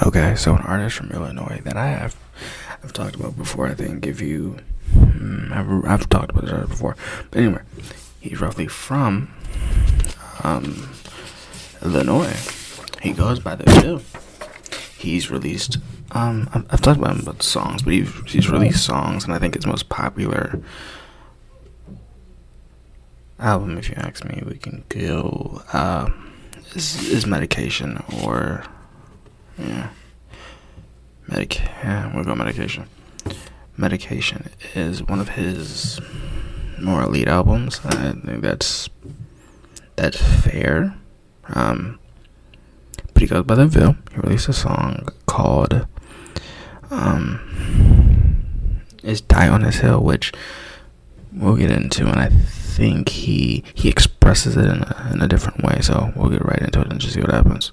Okay, so an artist from Illinois that I have I've talked about before. I think if you mm, I've, I've talked about this artist before, but anyway, he's roughly from um, Illinois. He goes by the Bill. He's released. Um, I've, I've talked about him about songs, but he's, he's released songs, and I think his most popular album, if you ask me, we can go. Uh, is, is medication or yeah, medic. Yeah, we'll go medication. Medication is one of his more elite albums. I think that's that's fair. Um, but he goes by the Ville. He released a song called um, "Is Die on This Hill," which we'll get into, and I think he he expresses it in a, in a different way. So we'll get right into it and just see what happens.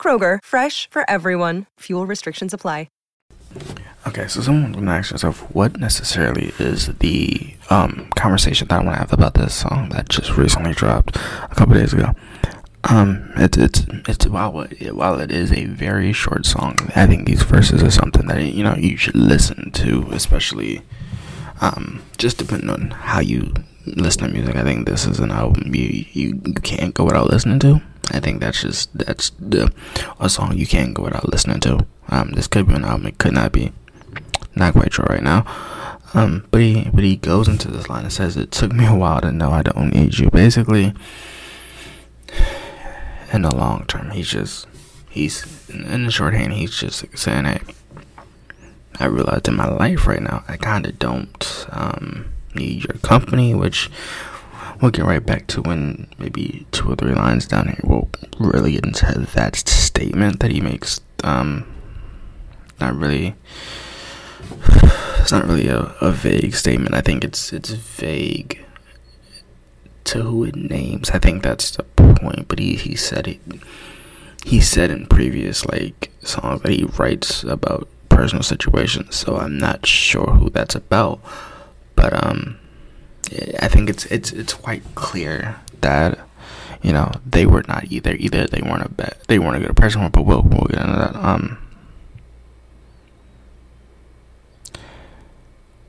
Kroger, fresh for everyone. Fuel restrictions apply. Okay, so someone can ask yourself, what necessarily is the um, conversation that I want to have about this song that just recently dropped a couple days ago? Um, it's it's it's while it, while it is a very short song, I think these verses are something that you know you should listen to, especially um, just depending on how you listen to music. I think this is an album you you, can't go without listening to. I think that's just that's the a song you can't go without listening to. Um, this could be an album, it could not be. Not quite sure right now. Um, but he but he goes into this line and says, "It took me a while to know I don't need you." Basically, in the long term, he's just he's in the shorthand. He's just saying, "Hey, I realized in my life right now, I kind of don't um, need your company," which we'll get right back to when maybe two or three lines down here we'll really get into that statement that he makes. Um, not really it's not really a, a vague statement. I think it's it's vague to who it names. I think that's the point. But he, he said it. He said in previous like songs that he writes about personal situations. So I'm not sure who that's about. But um, I think it's it's it's quite clear that you know they were not either. Either they weren't a bad, they weren't a good person. But we'll we'll get into that. Um.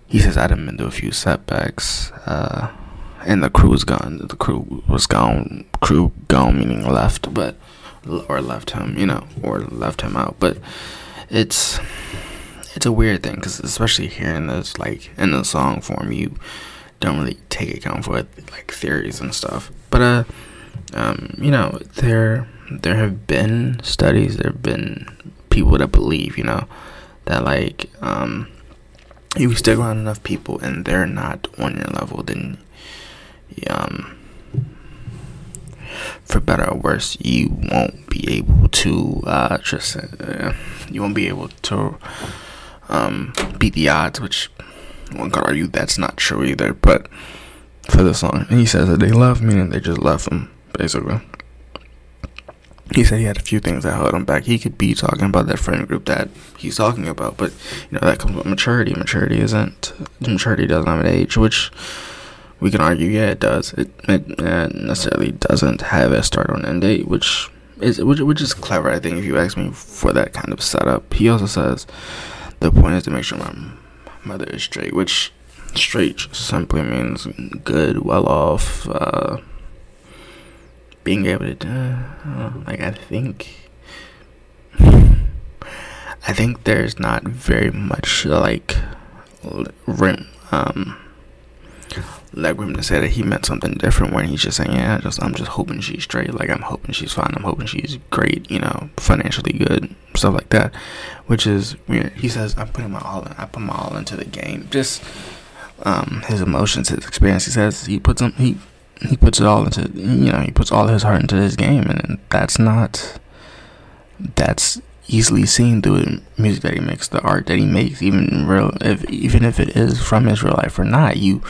he says been through a few setbacks, uh, and the crew was gone. The crew was gone. Crew gone meaning left, but or left him, you know, or left him out. But it's it's a weird thing because especially hearing this like in the song form, you don't really take account for it, like theories and stuff. But uh, um, you know, there there have been studies. There have been people that believe, you know, that like um you stick around enough people and they're not on your level, then um, for better or worse, you won't be able to uh, just uh, you won't be able to um, beat the odds. Which one could argue that's not true either. But for the song, and he says that they love me and they just left him basically he said he had a few things that held him back. He could be talking about that friend group that he's talking about, but you know that comes with maturity. Maturity isn't maturity doesn't have an age, which we can argue. Yeah, it does. It, it necessarily doesn't have a start on end date, which is which, which is clever. I think if you ask me for that kind of setup. He also says the point is to make sure my mother is straight, which straight simply means good, well off. Uh, being able to uh, like I think I think there's not very much like um like him to say that he meant something different when he's just saying yeah I just I'm just hoping she's straight. Like I'm hoping she's fine. I'm hoping she's great you know financially good stuff like that. Which is weird he says I'm putting my all in I put my all into the game. Just um his emotions his experience he says he puts them he he puts it all into you know he puts all his heart into this game and that's not that's easily seen through the music that he makes, the art that he makes, even real, if even if it is from his real life or not, you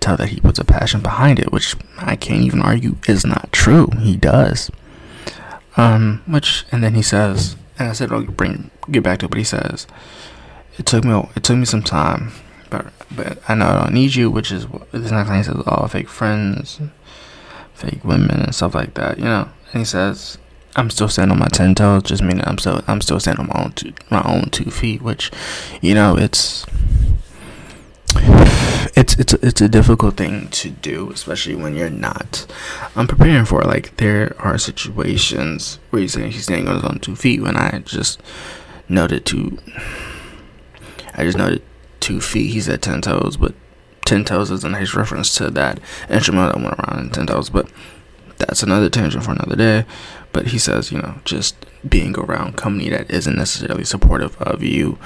tell that he puts a passion behind it, which I can't even argue is not true. He does. Um, which and then he says, and I said I'll bring get back to it, but he says, it took me it took me some time, but but I know I don't need you, which is this next time he says, all fake friends, fake women and stuff like that, you know. And he says, I'm still standing on my ten toes, just meaning I'm still I'm still standing on my own two my own two feet, which, you know, it's it's it's it's a difficult thing to do, especially when you're not I'm preparing for. Like there are situations where he's saying he's standing on his own two feet when I just noted two. I just noted two feet. He said ten toes, but ten toes is a nice reference to that instrument that went around in ten toes, but that's another tangent for another day. But he says, you know, just being around company that isn't necessarily supportive of you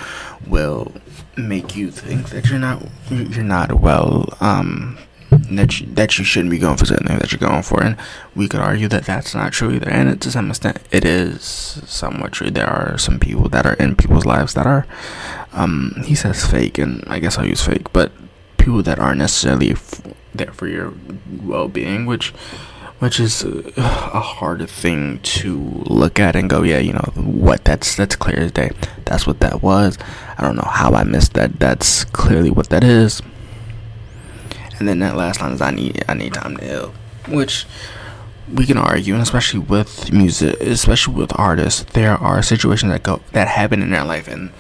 will make you think that you're not you're not well um that you, that you shouldn't be going for something that you're going for and we could argue that that's not true either and to some extent it is somewhat true there are some people that are in people's lives that are um he says fake and i guess i'll use fake but people that aren't necessarily f- there for your well-being which which is uh, a hard thing to look at and go, yeah, you know what? That's that's clear as day. That's what that was. I don't know how I missed that. That's clearly what that is. And then that last line is, "I need I need time to heal," which we can argue, and especially with music, especially with artists, there are situations that go that happen in their life, and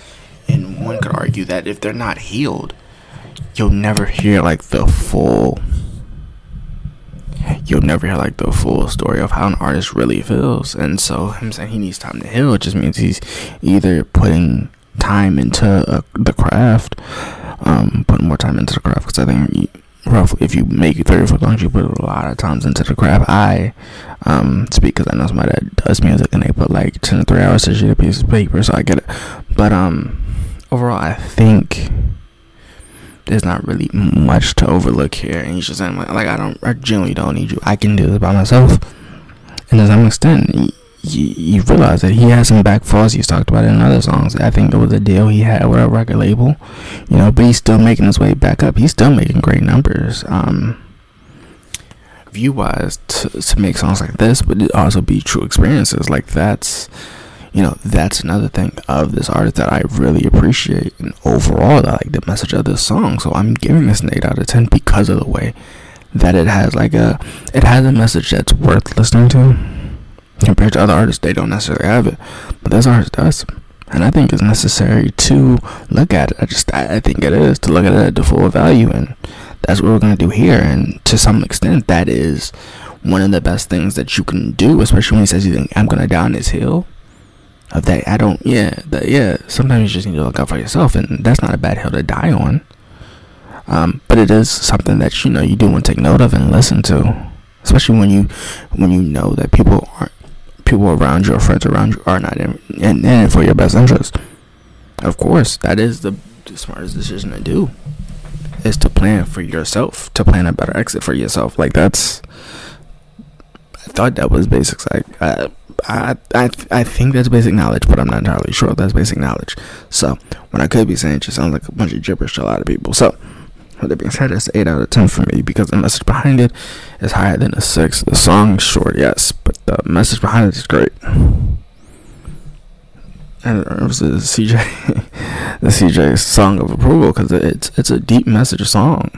and one could argue that if they're not healed, you'll never hear like the full you'll never hear like the full story of how an artist really feels. And so him saying he needs time to heal just means he's either putting time into uh, the craft, um, putting more time into the craft. Because I think roughly, if you make 34 songs, you put a lot of times into the craft. I um, speak because I know somebody that does music and they put like 10 to 3 hours to shoot a piece of paper, so I get it. But um, overall, I think there's not really much to overlook here. And he's just saying, like, like I don't, I generally don't need you. I can do this by myself. And to some extent, you, you realize that he has some back falls. He's talked about it in other songs. I think it was a deal he had with a record label, you know, but he's still making his way back up. He's still making great numbers. Um, view wise to, to make songs like this, but also be true experiences. Like that's you know, that's another thing of this artist that I really appreciate. And overall, I like the message of this song. So I'm giving this an 8 out of 10 because of the way that it has like a, it has a message that's worth listening to. Compared to other artists, they don't necessarily have it. But this artist does. And I think it's necessary to look at it. I just, I think it is to look at it at the full value. And that's what we're going to do here. And to some extent, that is one of the best things that you can do, especially when he says, you think, I'm die on this hill of that. I don't yeah that yeah sometimes you just need to look out for yourself and that's not a bad hill to die on. Um, but it is something that you know you do want to take note of and listen to especially when you when you know that people aren't people around you or friends around you are not in, in, in for your best interest. Of course that is the, the smartest decision to do is to plan for yourself to plan a better exit for yourself. Like that's thought that was basics like uh, I, I, I think that's basic knowledge, but I'm not entirely sure that's basic knowledge. So, what I could be saying just sounds like a bunch of gibberish to a lot of people. So, with that being said, it's 8 out of 10 for me because the message behind it is higher than a 6. The song is short, yes, but the message behind it is great. And it was the CJ, the CJ song of approval because it's it's a deep message song.